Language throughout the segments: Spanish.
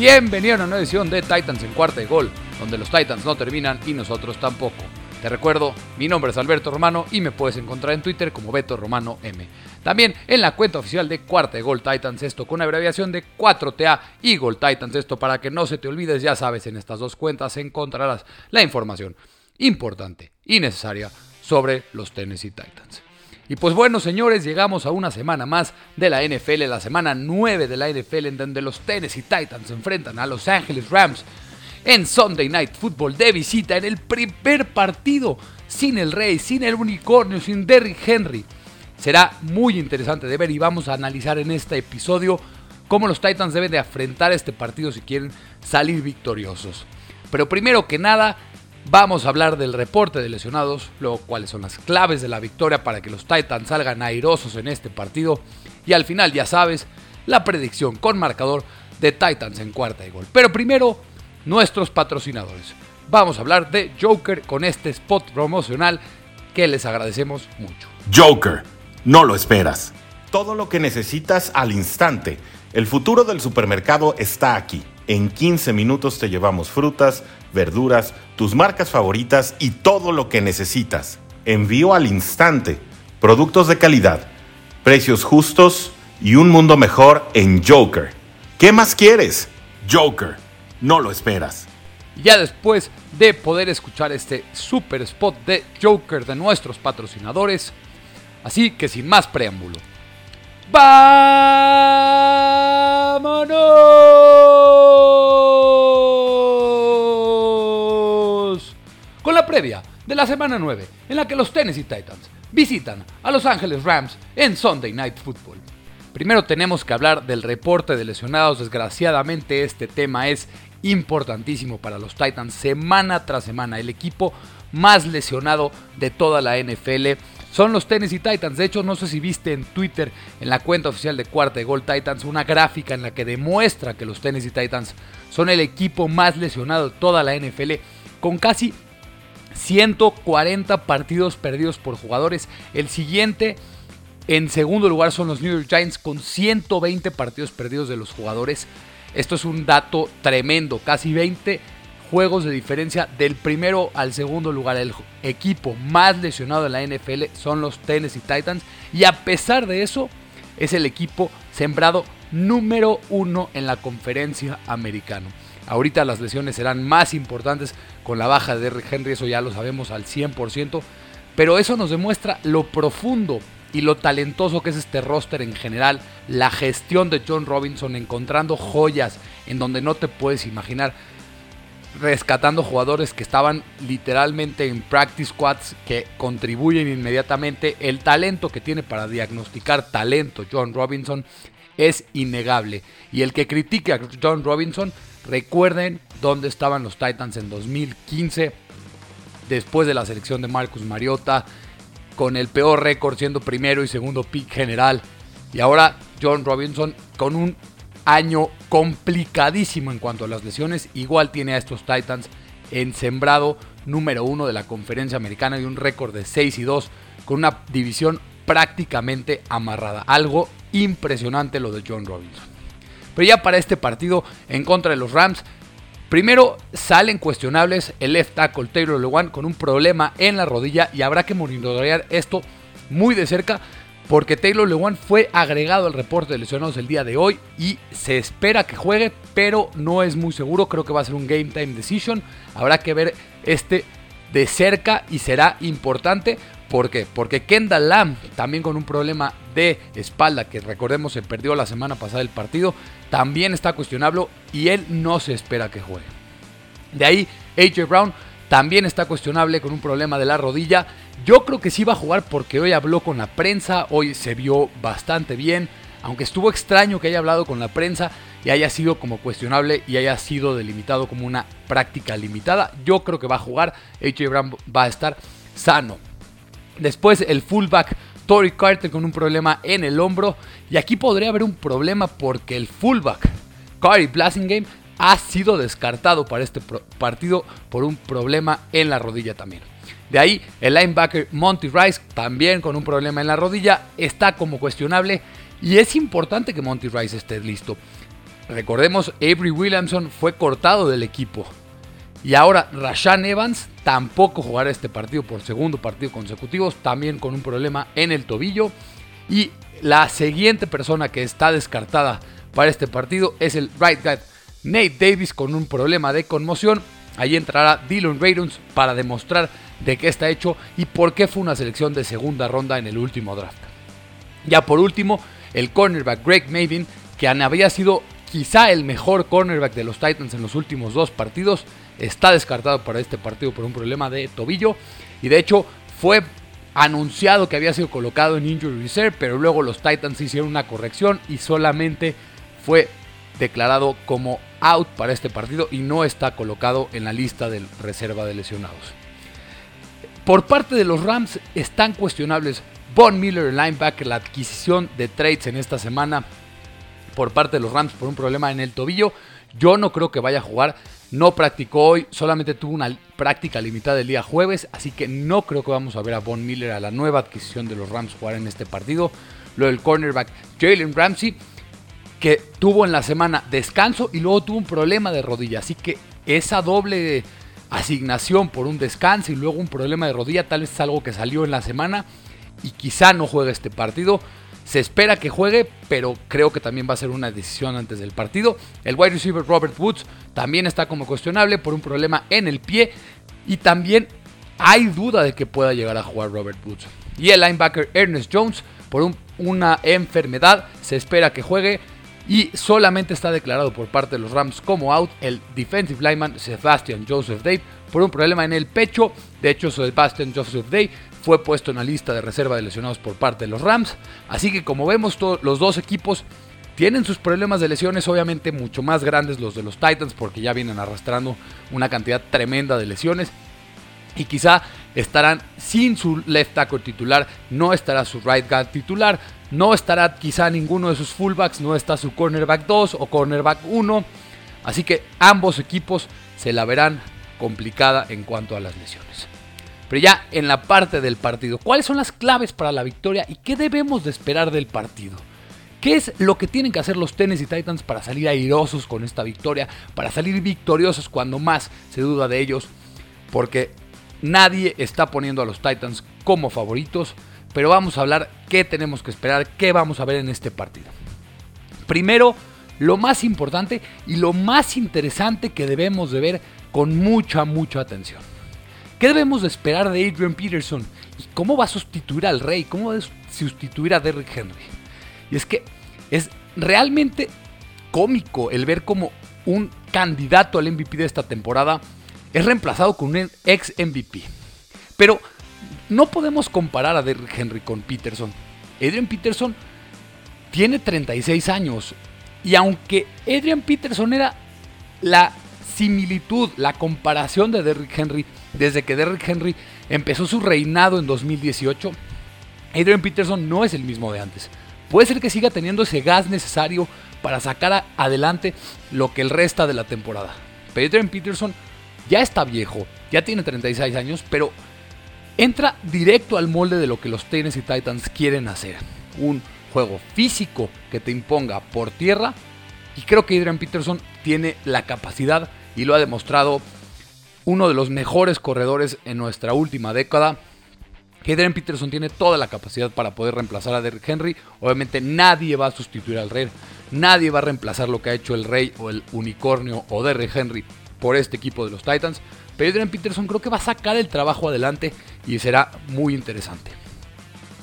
Bienvenido a una nueva edición de Titans en cuarta de gol, donde los Titans no terminan y nosotros tampoco. Te recuerdo, mi nombre es Alberto Romano y me puedes encontrar en Twitter como Beto Romano M. También en la cuenta oficial de Cuarta de Gol Titans, esto con abreviación de 4TA y Gol Titans, esto para que no se te olvides, ya sabes, en estas dos cuentas encontrarás la información importante y necesaria sobre los Tennessee Titans. Y pues bueno, señores, llegamos a una semana más de la NFL, la semana 9 de la NFL, en donde los Tennessee Titans se enfrentan a Los Angeles Rams en Sunday Night Football de visita en el primer partido, sin el Rey, sin el Unicornio, sin Derrick Henry. Será muy interesante de ver y vamos a analizar en este episodio cómo los Titans deben de afrontar este partido si quieren salir victoriosos. Pero primero que nada, Vamos a hablar del reporte de lesionados, luego cuáles son las claves de la victoria para que los Titans salgan airosos en este partido y al final ya sabes la predicción con marcador de Titans en cuarta y gol. Pero primero, nuestros patrocinadores. Vamos a hablar de Joker con este spot promocional que les agradecemos mucho. Joker, no lo esperas. Todo lo que necesitas al instante. El futuro del supermercado está aquí. En 15 minutos te llevamos frutas, verduras, tus marcas favoritas y todo lo que necesitas. Envío al instante. Productos de calidad, precios justos y un mundo mejor en Joker. ¿Qué más quieres? Joker, no lo esperas. Ya después de poder escuchar este super spot de Joker de nuestros patrocinadores, así que sin más preámbulo, ¡Vámonos! De la semana 9, en la que los Tennessee Titans visitan a Los Ángeles Rams en Sunday Night Football. Primero tenemos que hablar del reporte de lesionados. Desgraciadamente este tema es importantísimo para los Titans semana tras semana. El equipo más lesionado de toda la NFL son los Tennessee Titans. De hecho, no sé si viste en Twitter, en la cuenta oficial de Cuarta de Gol Titans, una gráfica en la que demuestra que los Tennessee Titans son el equipo más lesionado de toda la NFL, con casi 140 partidos perdidos por jugadores. El siguiente en segundo lugar son los New York Giants con 120 partidos perdidos de los jugadores. Esto es un dato tremendo, casi 20 juegos de diferencia del primero al segundo lugar. El equipo más lesionado de la NFL son los Tennessee Titans y a pesar de eso es el equipo sembrado número uno en la conferencia americana. Ahorita las lesiones serán más importantes con la baja de Henry, eso ya lo sabemos al 100%, pero eso nos demuestra lo profundo y lo talentoso que es este roster en general, la gestión de John Robinson encontrando joyas en donde no te puedes imaginar, rescatando jugadores que estaban literalmente en practice squads que contribuyen inmediatamente, el talento que tiene para diagnosticar talento John Robinson es innegable y el que critique a John Robinson, recuerden dónde estaban los Titans en 2015 después de la selección de Marcus Mariota, con el peor récord siendo primero y segundo pick general. Y ahora John Robinson con un año complicadísimo en cuanto a las lesiones. Igual tiene a estos Titans en sembrado número uno de la conferencia americana y un récord de 6 y 2 con una división prácticamente amarrada. Algo impresionante lo de John Robinson. Pero ya para este partido en contra de los Rams, Primero salen cuestionables el left tackle Taylor Lewan con un problema en la rodilla y habrá que monitorear esto muy de cerca porque Taylor Lewan fue agregado al reporte de lesionados el día de hoy y se espera que juegue, pero no es muy seguro, creo que va a ser un game time decision, habrá que ver este de cerca y será importante. ¿Por qué? Porque Kendall Lamb, también con un problema de espalda, que recordemos se perdió la semana pasada el partido, también está cuestionable y él no se espera que juegue. De ahí, AJ Brown también está cuestionable con un problema de la rodilla. Yo creo que sí va a jugar porque hoy habló con la prensa, hoy se vio bastante bien, aunque estuvo extraño que haya hablado con la prensa y haya sido como cuestionable y haya sido delimitado como una práctica limitada. Yo creo que va a jugar, AJ Brown va a estar sano. Después el fullback Tory Carter con un problema en el hombro. Y aquí podría haber un problema porque el fullback, Corey Blasingame, ha sido descartado para este partido por un problema en la rodilla también. De ahí, el linebacker Monty Rice, también con un problema en la rodilla, está como cuestionable. Y es importante que Monty Rice esté listo. Recordemos, Avery Williamson fue cortado del equipo. Y ahora Rashan Evans tampoco jugará este partido por segundo partido consecutivo, también con un problema en el tobillo. Y la siguiente persona que está descartada para este partido es el right guard Nate Davis con un problema de conmoción. Ahí entrará Dylan Raidons para demostrar de qué está hecho y por qué fue una selección de segunda ronda en el último draft. Ya por último, el cornerback Greg Mavin, que había sido quizá el mejor cornerback de los Titans en los últimos dos partidos, está descartado para este partido por un problema de tobillo. Y de hecho fue anunciado que había sido colocado en Injury Reserve, pero luego los Titans hicieron una corrección y solamente fue declarado como out para este partido y no está colocado en la lista de reserva de lesionados. Por parte de los Rams están cuestionables Von Miller, el linebacker, la adquisición de trades en esta semana por parte de los Rams por un problema en el tobillo. Yo no creo que vaya a jugar. No practicó hoy, solamente tuvo una práctica limitada el día jueves, así que no creo que vamos a ver a Von Miller, a la nueva adquisición de los Rams, jugar en este partido. Lo del cornerback Jalen Ramsey, que tuvo en la semana descanso y luego tuvo un problema de rodilla, así que esa doble asignación por un descanso y luego un problema de rodilla, tal vez es algo que salió en la semana y quizá no juegue este partido. Se espera que juegue, pero creo que también va a ser una decisión antes del partido. El wide receiver Robert Woods también está como cuestionable por un problema en el pie. Y también hay duda de que pueda llegar a jugar Robert Woods. Y el linebacker Ernest Jones por una enfermedad se espera que juegue. Y solamente está declarado por parte de los Rams como out el defensive lineman Sebastian Joseph Day por un problema en el pecho. De hecho, Sebastian Joseph Day fue puesto en la lista de reserva de lesionados por parte de los Rams. Así que como vemos, los dos equipos tienen sus problemas de lesiones, obviamente mucho más grandes los de los Titans, porque ya vienen arrastrando una cantidad tremenda de lesiones. Y quizá estarán sin su left tackle titular, no estará su right guard titular, no estará quizá ninguno de sus fullbacks, no está su cornerback 2 o cornerback 1. Así que ambos equipos se la verán complicada en cuanto a las lesiones. Pero ya en la parte del partido, ¿cuáles son las claves para la victoria y qué debemos de esperar del partido? ¿Qué es lo que tienen que hacer los Tennessee Titans para salir airosos con esta victoria? Para salir victoriosos cuando más se duda de ellos. Porque nadie está poniendo a los Titans como favoritos. Pero vamos a hablar qué tenemos que esperar, qué vamos a ver en este partido. Primero, lo más importante y lo más interesante que debemos de ver con mucha, mucha atención. ¿Qué debemos de esperar de Adrian Peterson? ¿Y cómo va a sustituir al Rey? ¿Cómo va a sustituir a Derrick Henry? Y es que es realmente cómico el ver cómo un candidato al MVP de esta temporada es reemplazado con un ex MVP. Pero no podemos comparar a Derrick Henry con Peterson. Adrian Peterson tiene 36 años. Y aunque Adrian Peterson era la similitud, la comparación de Derrick Henry desde que Derrick Henry empezó su reinado en 2018, Adrian Peterson no es el mismo de antes. Puede ser que siga teniendo ese gas necesario para sacar adelante lo que el resta de la temporada. Pero Adrian Peterson ya está viejo, ya tiene 36 años, pero entra directo al molde de lo que los Tennessee Titans quieren hacer. Un juego físico que te imponga por tierra. Y creo que Adrian Peterson tiene la capacidad y lo ha demostrado uno de los mejores corredores en nuestra última década. Adrian Peterson tiene toda la capacidad para poder reemplazar a Derrick Henry. Obviamente nadie va a sustituir al Rey. Nadie va a reemplazar lo que ha hecho el Rey o el Unicornio o Derrick Henry por este equipo de los Titans. Pero Adrian Peterson creo que va a sacar el trabajo adelante y será muy interesante.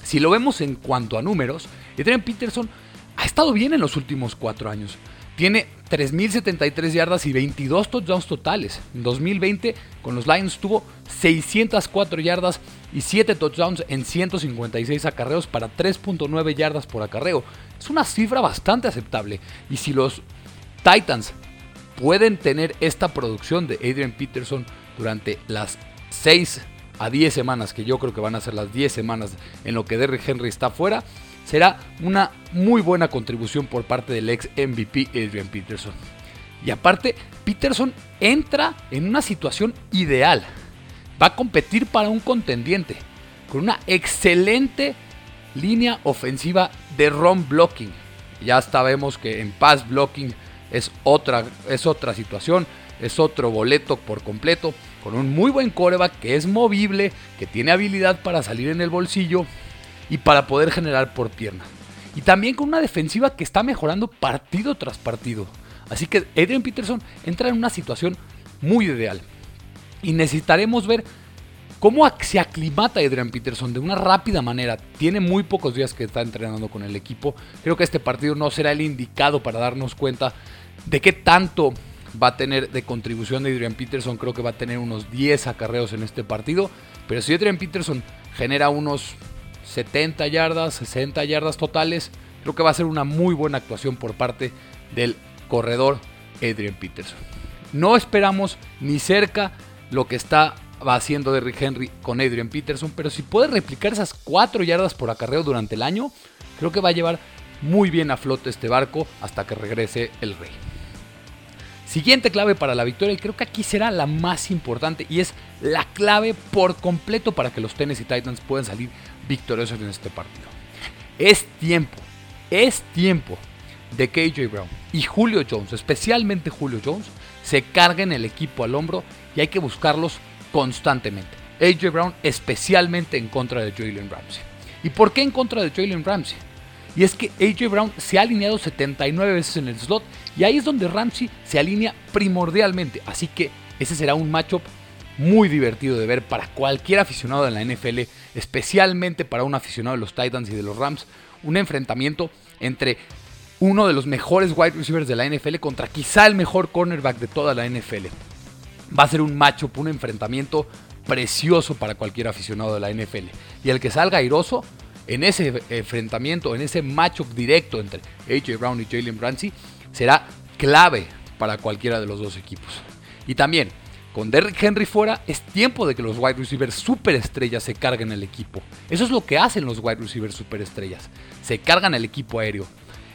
Si lo vemos en cuanto a números, Adrian Peterson ha estado bien en los últimos cuatro años. Tiene 3.073 yardas y 22 touchdowns totales. En 2020 con los Lions tuvo 604 yardas y 7 touchdowns en 156 acarreos para 3.9 yardas por acarreo. Es una cifra bastante aceptable. Y si los Titans pueden tener esta producción de Adrian Peterson durante las 6 a 10 semanas, que yo creo que van a ser las 10 semanas en lo que Derrick Henry está fuera, será una muy buena contribución por parte del ex MVP Adrian Peterson. Y aparte, Peterson entra en una situación ideal. Va a competir para un contendiente con una excelente línea ofensiva de run blocking. Ya sabemos que en pass blocking es otra, es otra situación, es otro boleto por completo, con un muy buen coreback que es movible, que tiene habilidad para salir en el bolsillo y para poder generar por pierna. Y también con una defensiva que está mejorando partido tras partido. Así que Adrian Peterson entra en una situación muy ideal. Y necesitaremos ver cómo se aclimata Adrian Peterson de una rápida manera. Tiene muy pocos días que está entrenando con el equipo. Creo que este partido no será el indicado para darnos cuenta de qué tanto va a tener de contribución de Adrian Peterson. Creo que va a tener unos 10 acarreos en este partido. Pero si Adrian Peterson genera unos 70 yardas, 60 yardas totales, creo que va a ser una muy buena actuación por parte del corredor Adrian Peterson. No esperamos ni cerca lo que está haciendo Derrick Henry con Adrian Peterson, pero si puede replicar esas 4 yardas por acarreo durante el año, creo que va a llevar muy bien a flote este barco hasta que regrese el rey. Siguiente clave para la victoria, y creo que aquí será la más importante, y es la clave por completo para que los Tennessee Titans puedan salir victoriosos en este partido. Es tiempo, es tiempo de KJ Brown y Julio Jones, especialmente Julio Jones, se carguen el equipo al hombro y hay que buscarlos constantemente. AJ Brown especialmente en contra de Jalen Ramsey. ¿Y por qué en contra de Jalen Ramsey? Y es que AJ Brown se ha alineado 79 veces en el slot y ahí es donde Ramsey se alinea primordialmente. Así que ese será un matchup muy divertido de ver para cualquier aficionado de la NFL, especialmente para un aficionado de los Titans y de los Rams. Un enfrentamiento entre uno de los mejores wide receivers de la NFL contra quizá el mejor cornerback de toda la NFL. Va a ser un matchup, un enfrentamiento precioso para cualquier aficionado de la NFL. Y el que salga airoso en ese enfrentamiento, en ese matchup directo entre AJ Brown y Jalen Ramsey, será clave para cualquiera de los dos equipos. Y también, con Derrick Henry fuera, es tiempo de que los wide receivers superestrellas se carguen el equipo. Eso es lo que hacen los wide receivers superestrellas. Se cargan el equipo aéreo.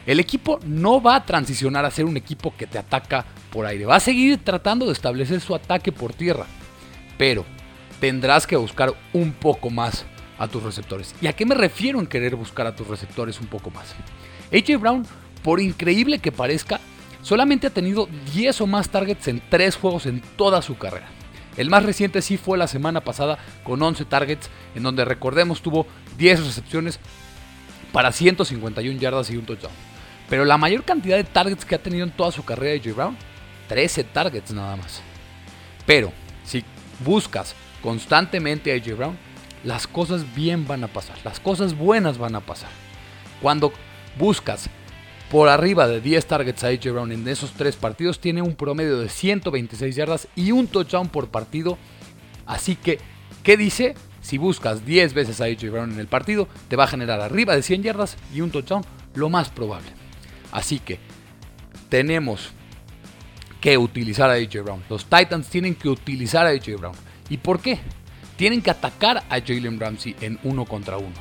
El equipo no va a transicionar a ser un equipo que te ataca por aire. Va a seguir tratando de establecer su ataque por tierra. Pero tendrás que buscar un poco más a tus receptores. ¿Y a qué me refiero en querer buscar a tus receptores un poco más? AJ Brown, por increíble que parezca, Solamente ha tenido 10 o más targets en 3 juegos en toda su carrera. El más reciente sí fue la semana pasada con 11 targets, en donde recordemos tuvo 10 recepciones para 151 yardas y un touchdown. Pero la mayor cantidad de targets que ha tenido en toda su carrera de J. Brown, 13 targets nada más. Pero si buscas constantemente a J. Brown, las cosas bien van a pasar, las cosas buenas van a pasar. Cuando buscas por arriba de 10 targets a AJ Brown en esos tres partidos. Tiene un promedio de 126 yardas y un touchdown por partido. Así que, ¿qué dice? Si buscas 10 veces a AJ Brown en el partido, te va a generar arriba de 100 yardas y un touchdown, lo más probable. Así que, tenemos que utilizar a AJ Brown. Los Titans tienen que utilizar a AJ Brown. ¿Y por qué? Tienen que atacar a Jalen Ramsey en uno contra uno.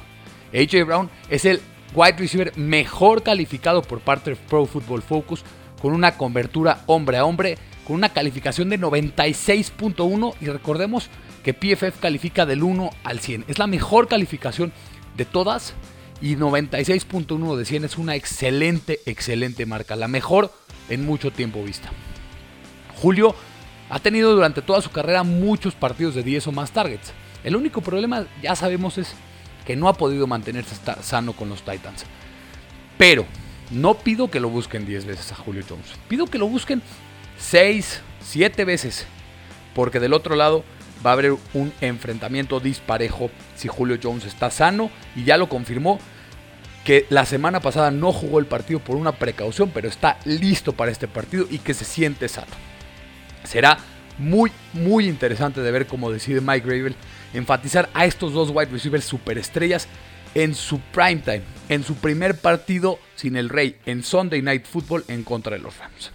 AJ Brown es el wide receiver mejor calificado por parte de Pro Football Focus, con una cobertura hombre a hombre, con una calificación de 96.1 y recordemos que PFF califica del 1 al 100. Es la mejor calificación de todas y 96.1 de 100 es una excelente, excelente marca, la mejor en mucho tiempo vista. Julio ha tenido durante toda su carrera muchos partidos de 10 o más targets. El único problema, ya sabemos, es que no ha podido mantenerse sano con los Titans. Pero no pido que lo busquen 10 veces a Julio Jones. Pido que lo busquen 6, 7 veces. Porque del otro lado va a haber un enfrentamiento disparejo si Julio Jones está sano. Y ya lo confirmó que la semana pasada no jugó el partido por una precaución, pero está listo para este partido y que se siente sano. Será muy, muy interesante de ver cómo decide Mike Gravel enfatizar a estos dos wide receivers superestrellas en su prime time, en su primer partido sin el Rey en Sunday Night Football en contra de los Rams.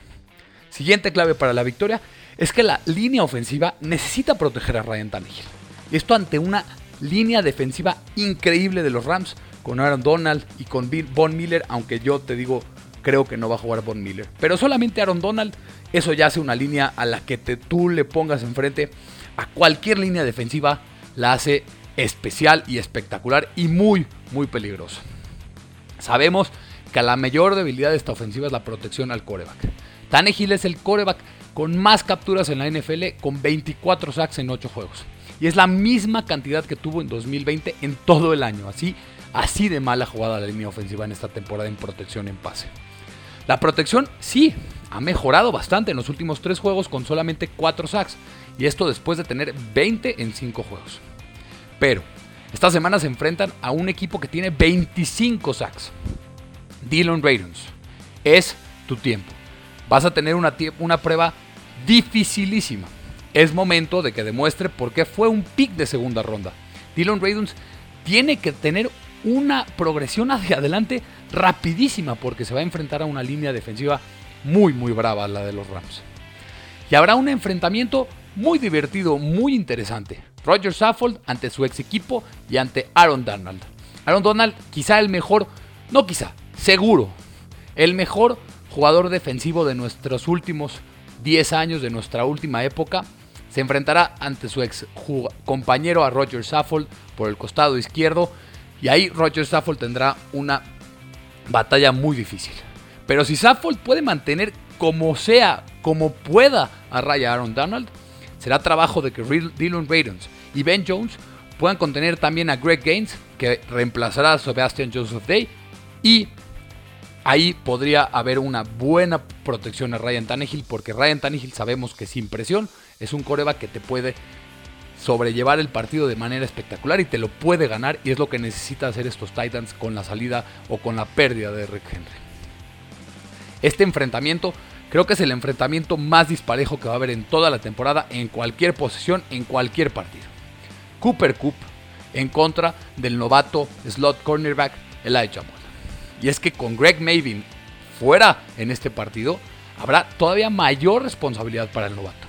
Siguiente clave para la victoria es que la línea ofensiva necesita proteger a Ryan Tannehill. Esto ante una línea defensiva increíble de los Rams con Aaron Donald y con Von Miller, aunque yo te digo, creo que no va a jugar Von Miller. Pero solamente Aaron Donald, eso ya hace una línea a la que te, tú le pongas enfrente a cualquier línea defensiva la hace especial y espectacular y muy, muy peligroso. Sabemos que la mayor debilidad de esta ofensiva es la protección al coreback. Tannehill es el coreback con más capturas en la NFL con 24 sacks en 8 juegos. Y es la misma cantidad que tuvo en 2020 en todo el año. Así, así de mala jugada la línea ofensiva en esta temporada en protección en pase. La protección sí ha mejorado bastante en los últimos 3 juegos con solamente 4 sacks. Y esto después de tener 20 en 5 juegos. Pero estas semanas se enfrentan a un equipo que tiene 25 sacks. Dylan Ravens, es tu tiempo. Vas a tener una, prueba dificilísima. Es momento de que demuestre por qué fue un pick de segunda ronda. Dylan Ravens tiene que tener una progresión hacia adelante rapidísima porque se va a enfrentar a una línea defensiva muy muy brava, la de los Rams. Y habrá un enfrentamiento muy divertido, muy interesante. Roger Saffold ante su ex equipo y ante Aaron Donald. Aaron Donald, quizá el mejor, no quizá, seguro, el mejor jugador defensivo de nuestros últimos 10 años, de nuestra última época. Se enfrentará ante su ex compañero a Roger Saffold por el costado izquierdo. Y ahí Roger Saffold tendrá una batalla muy difícil. Pero si Saffold puede mantener como sea, como pueda a raya Aaron Donald, será trabajo de que Dylan Ravens y Ben Jones puedan contener también a Greg Gaines, que reemplazará a Sebastian Joseph Day, y ahí podría haber una buena protección a Ryan Tannehill, porque Ryan Tannehill sabemos que sin presión es un coreback que te puede sobrellevar el partido de manera espectacular y te lo puede ganar, y es lo que necesita hacer estos Titans con la salida o con la pérdida de Rick Henry. Este enfrentamiento Creo que es el enfrentamiento más disparejo que va a haber en toda la temporada, en cualquier posición, en cualquier partido. Cooper Coop en contra del novato slot cornerback Elijah Moore. Y es que con Greg Mavin fuera en este partido, habrá todavía mayor responsabilidad para el novato.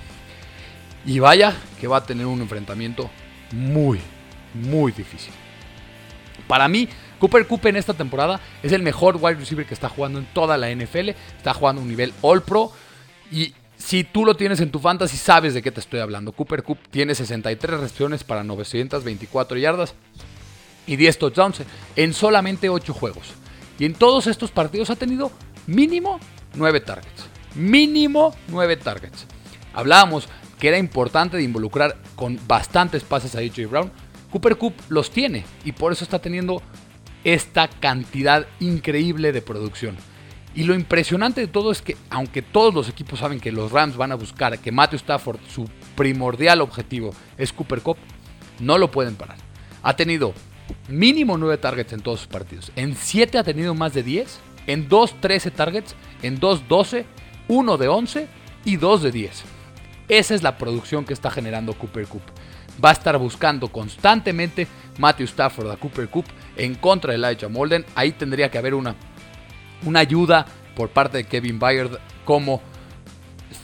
Y vaya que va a tener un enfrentamiento muy, muy difícil. Para mí, Cooper Coop en esta temporada es el mejor wide receiver que está jugando en toda la NFL. Está jugando un nivel All Pro. Y si tú lo tienes en tu fantasy, sabes de qué te estoy hablando. Cooper Coop tiene 63 recepciones para 924 yardas y 10 touchdowns en solamente 8 juegos. Y en todos estos partidos ha tenido mínimo 9 targets. Mínimo 9 targets. Hablábamos que era importante de involucrar con bastantes pases a AJ Brown. Cooper Coop los tiene y por eso está teniendo esta cantidad increíble de producción. Y lo impresionante de todo es que, aunque todos los equipos saben que los Rams van a buscar que Matthew Stafford, su primordial objetivo es Cooper Cup, no lo pueden parar. Ha tenido mínimo 9 targets en todos sus partidos. En 7 ha tenido más de 10. En 2, 13 targets. En 2, 12. 1 de 11 y 2 de 10. Esa es la producción que está generando Cooper Cup. Va a estar buscando constantemente Matthew Stafford a Cooper Cup en contra de Elijah Molden. Ahí tendría que haber una, una ayuda por parte de Kevin Byard como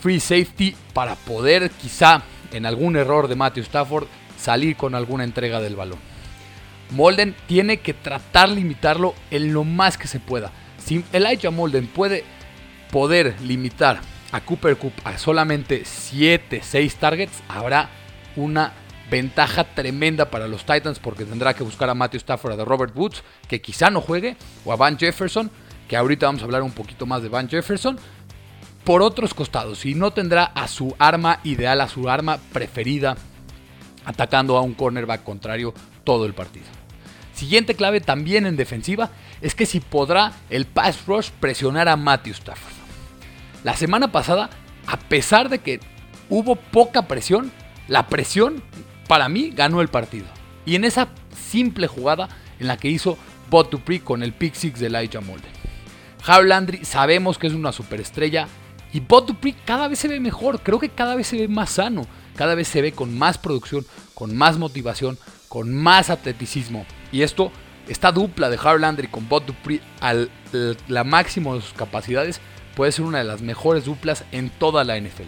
free safety para poder quizá en algún error de Matthew Stafford salir con alguna entrega del balón. Molden tiene que tratar de limitarlo en lo más que se pueda. Si Elijah Molden puede poder limitar a Cooper Cup a solamente 7, 6 targets, habrá una Ventaja tremenda para los Titans porque tendrá que buscar a Matthew Stafford, a Robert Woods, que quizá no juegue, o a Van Jefferson, que ahorita vamos a hablar un poquito más de Van Jefferson, por otros costados. Y no tendrá a su arma ideal, a su arma preferida, atacando a un cornerback contrario todo el partido. Siguiente clave también en defensiva es que si podrá el pass rush presionar a Matthew Stafford. La semana pasada, a pesar de que hubo poca presión, la presión para mí ganó el partido. Y en esa simple jugada en la que hizo Bot Dupree con el pick six de Elijah Molden. Harold Landry sabemos que es una superestrella y Bot Dupree cada vez se ve mejor, creo que cada vez se ve más sano, cada vez se ve con más producción, con más motivación, con más atleticismo. Y esto, esta dupla de Harold Landry con Bot Dupree al la máximo de sus capacidades puede ser una de las mejores duplas en toda la NFL.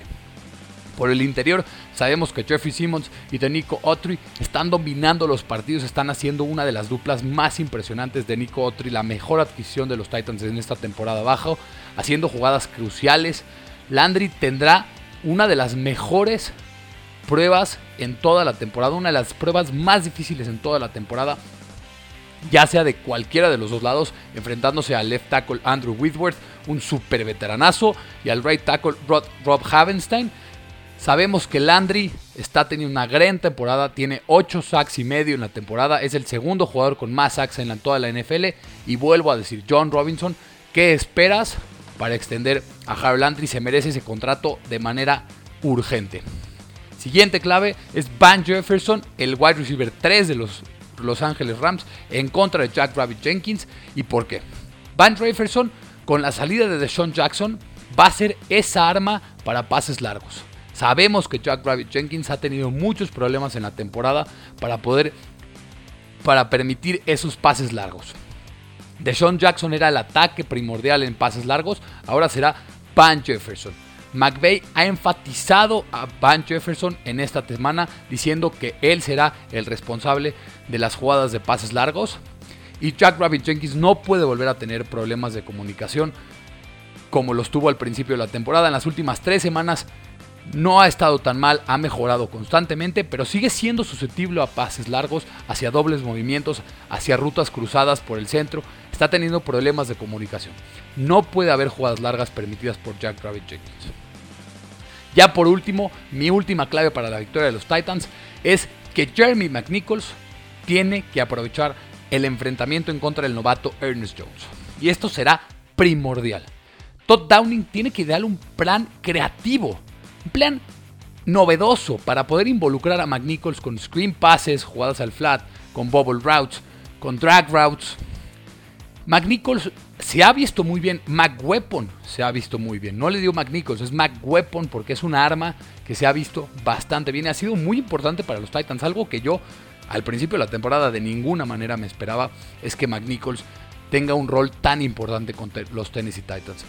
Por el interior, sabemos que Jeffrey Simmons y de Nico Autry están dominando los partidos, están haciendo una de las duplas más impresionantes de Nico Autry, la mejor adquisición de los Titans en esta temporada baja, haciendo jugadas cruciales. Landry tendrá una de las mejores pruebas en toda la temporada, una de las pruebas más difíciles en toda la temporada. Ya sea de cualquiera de los dos lados, enfrentándose al left tackle Andrew Whitworth, un super veteranazo, y al right tackle Rob Havenstein. Sabemos que Landry está teniendo una gran temporada, tiene 8 sacks y medio en la temporada, es el segundo jugador con más sacks en toda la NFL. Y vuelvo a decir, John Robinson, ¿qué esperas para extender a Harold Landry? Se merece ese contrato de manera urgente. Siguiente clave es Van Jefferson, el wide receiver 3 de los Los Angeles Rams, en contra de Jack Rabbit Jenkins. ¿Y por qué? Van Jefferson, con la salida de Deshaun Jackson, va a ser esa arma para pases largos. Sabemos que Jack Rabbit Jenkins ha tenido muchos problemas en la temporada para poder para permitir esos pases largos. Deshaun Jackson era el ataque primordial en pases largos, ahora será Van Jefferson. McVay ha enfatizado a Van Jefferson en esta semana diciendo que él será el responsable de las jugadas de pases largos. Y Jack Rabbit Jenkins no puede volver a tener problemas de comunicación como los tuvo al principio de la temporada. En las últimas tres semanas no ha estado tan mal, ha mejorado constantemente, pero sigue siendo susceptible a pases largos, hacia dobles movimientos, hacia rutas cruzadas por el centro. Está teniendo problemas de comunicación. No puede haber jugadas largas permitidas por Jack Rabbit Jenkins. Ya por último, mi última clave para la victoria de los Titans es que Jeremy McNichols tiene que aprovechar el enfrentamiento en contra del novato Ernest Jones. Y esto será primordial. Todd Downing tiene que darle un plan creativo un plan novedoso para poder involucrar a McNichols con screen passes, jugadas al flat, con bubble routes, con drag routes. McNichols se ha visto muy bien, McWeapon se ha visto muy bien. No le dio McNichols, es McWeapon porque es un arma que se ha visto bastante bien. Ha sido muy importante para los Titans. Algo que yo al principio de la temporada de ninguna manera me esperaba es que McNichols tenga un rol tan importante con los Tennessee Titans.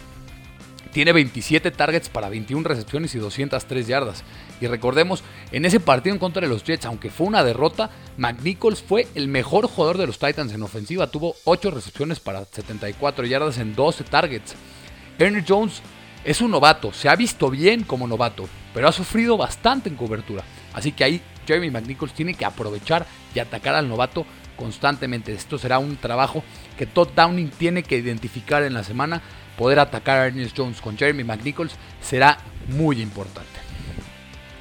Tiene 27 targets para 21 recepciones y 203 yardas. Y recordemos, en ese partido en contra de los Jets, aunque fue una derrota, McNichols fue el mejor jugador de los Titans en ofensiva. Tuvo 8 recepciones para 74 yardas en 12 targets. Ernest Jones es un novato, se ha visto bien como novato, pero ha sufrido bastante en cobertura. Así que ahí Jeremy McNichols tiene que aprovechar y atacar al novato constantemente. Esto será un trabajo que Todd Downing tiene que identificar en la semana poder atacar a Ernest Jones con Jeremy McNichols será muy importante.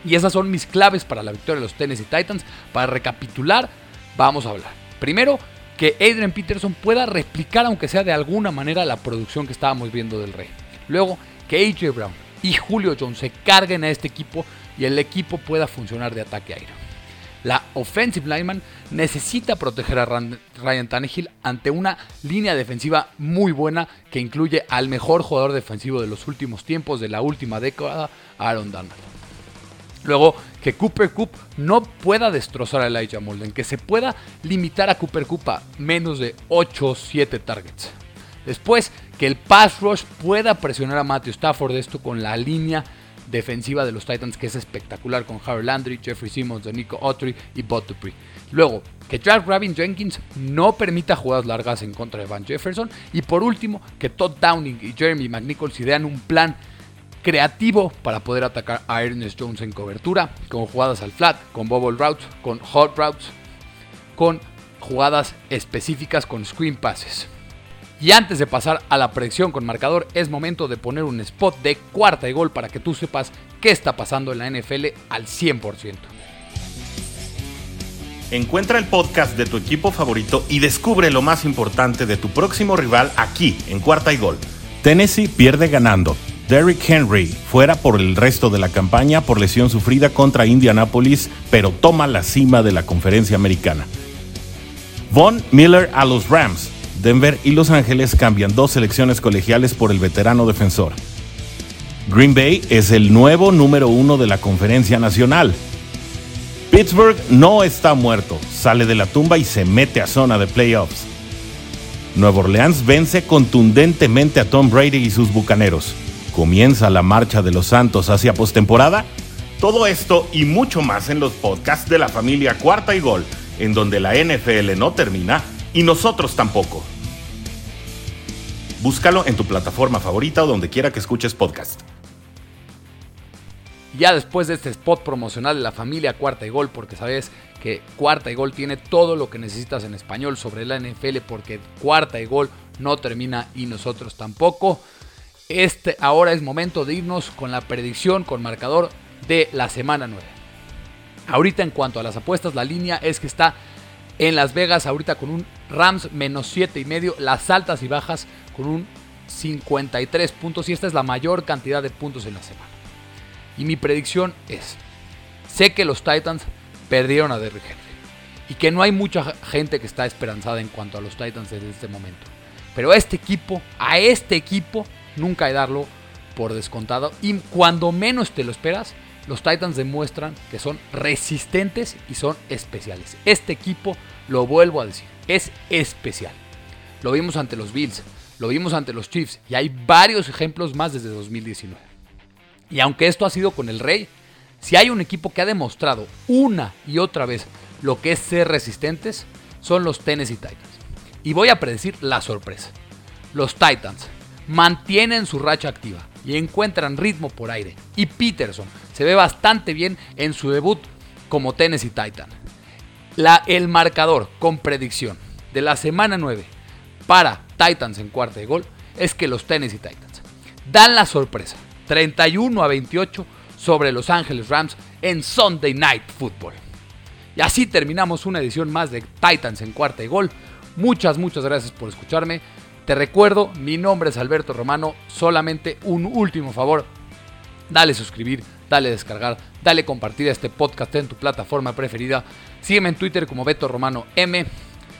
Y esas son mis claves para la victoria de los Tennessee Titans. Para recapitular, vamos a hablar. Primero, que Adrian Peterson pueda replicar, aunque sea de alguna manera, la producción que estábamos viendo del Rey. Luego, que AJ Brown y Julio Jones se carguen a este equipo y el equipo pueda funcionar de ataque aéreo. La offensive lineman necesita proteger a Ryan Tannehill ante una línea defensiva muy buena que incluye al mejor jugador defensivo de los últimos tiempos, de la última década, Aaron Donald. Luego, que Cooper Cup no pueda destrozar a Elijah Molden, que se pueda limitar a Cooper Cup a menos de 8 o 7 targets. Después, que el pass rush pueda presionar a Matthew Stafford, esto con la línea defensiva de los Titans que es espectacular con Harold Landry, Jeffrey Simmons, Nico Autry y Bot Dupree. Luego, que Jack Rabin Jenkins no permita jugadas largas en contra de Van Jefferson. Y por último, que Todd Downing y Jeremy McNichols idean un plan creativo para poder atacar a Ernest Jones en cobertura, con jugadas al flat, con bubble routes, con hot routes, con jugadas específicas con screen passes. Y antes de pasar a la predicción con marcador, es momento de poner un spot de cuarta y gol para que tú sepas qué está pasando en la NFL al 100%. Encuentra el podcast de tu equipo favorito y descubre lo más importante de tu próximo rival aquí, en cuarta y gol. Tennessee pierde ganando. Derrick Henry fuera por el resto de la campaña por lesión sufrida contra Indianapolis, pero toma la cima de la conferencia americana. Von Miller a los Rams Denver y Los Ángeles cambian dos selecciones colegiales por el veterano defensor. Green Bay es el nuevo número uno de la conferencia nacional. Pittsburgh no está muerto, sale de la tumba y se mete a zona de playoffs. Nueva Orleans vence contundentemente a Tom Brady y sus bucaneros. ¿Comienza la marcha de los Santos hacia postemporada? Todo esto y mucho más en los podcasts de la familia Cuarta y Gol, en donde la NFL no termina y nosotros tampoco. Búscalo en tu plataforma favorita o donde quiera que escuches podcast. ya después de este spot promocional de la familia Cuarta y Gol, porque sabes que Cuarta y Gol tiene todo lo que necesitas en español sobre la NFL, porque Cuarta y Gol no termina y nosotros tampoco. Este ahora es momento de irnos con la predicción con marcador de la semana 9. Ahorita en cuanto a las apuestas, la línea es que está en Las Vegas ahorita con un Rams menos 7 y medio, las altas y bajas con un 53 puntos y esta es la mayor cantidad de puntos en la semana. Y mi predicción es, sé que los Titans perdieron a Derrick Henry y que no hay mucha gente que está esperanzada en cuanto a los Titans desde este momento. Pero a este equipo, a este equipo, nunca hay darlo por descontado y cuando menos te lo esperas, los Titans demuestran que son resistentes y son especiales. Este equipo, lo vuelvo a decir, es especial. Lo vimos ante los Bills, lo vimos ante los Chiefs y hay varios ejemplos más desde 2019. Y aunque esto ha sido con el Rey, si hay un equipo que ha demostrado una y otra vez lo que es ser resistentes, son los Tennessee Titans. Y voy a predecir la sorpresa. Los Titans mantienen su racha activa y encuentran ritmo por aire. Y Peterson se ve bastante bien en su debut como Tennessee Titan. La, el marcador con predicción de la semana 9 para Titans en cuarta de gol es que los Tennessee Titans dan la sorpresa 31 a 28 sobre Los Ángeles Rams en Sunday Night Football. Y así terminamos una edición más de Titans en cuarta y gol. Muchas, muchas gracias por escucharme. Te recuerdo, mi nombre es Alberto Romano. Solamente un último favor. Dale suscribir, dale descargar, dale compartir este podcast en tu plataforma preferida. Sígueme en Twitter como Beto Romano M.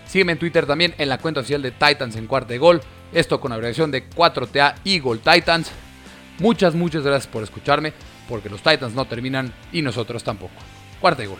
Sígueme en Twitter también en la cuenta oficial de Titans en cuarta de gol. Esto con abreviación de 4TA Eagle Titans. Muchas, muchas gracias por escucharme, porque los Titans no terminan y nosotros tampoco. Cuarta y gol.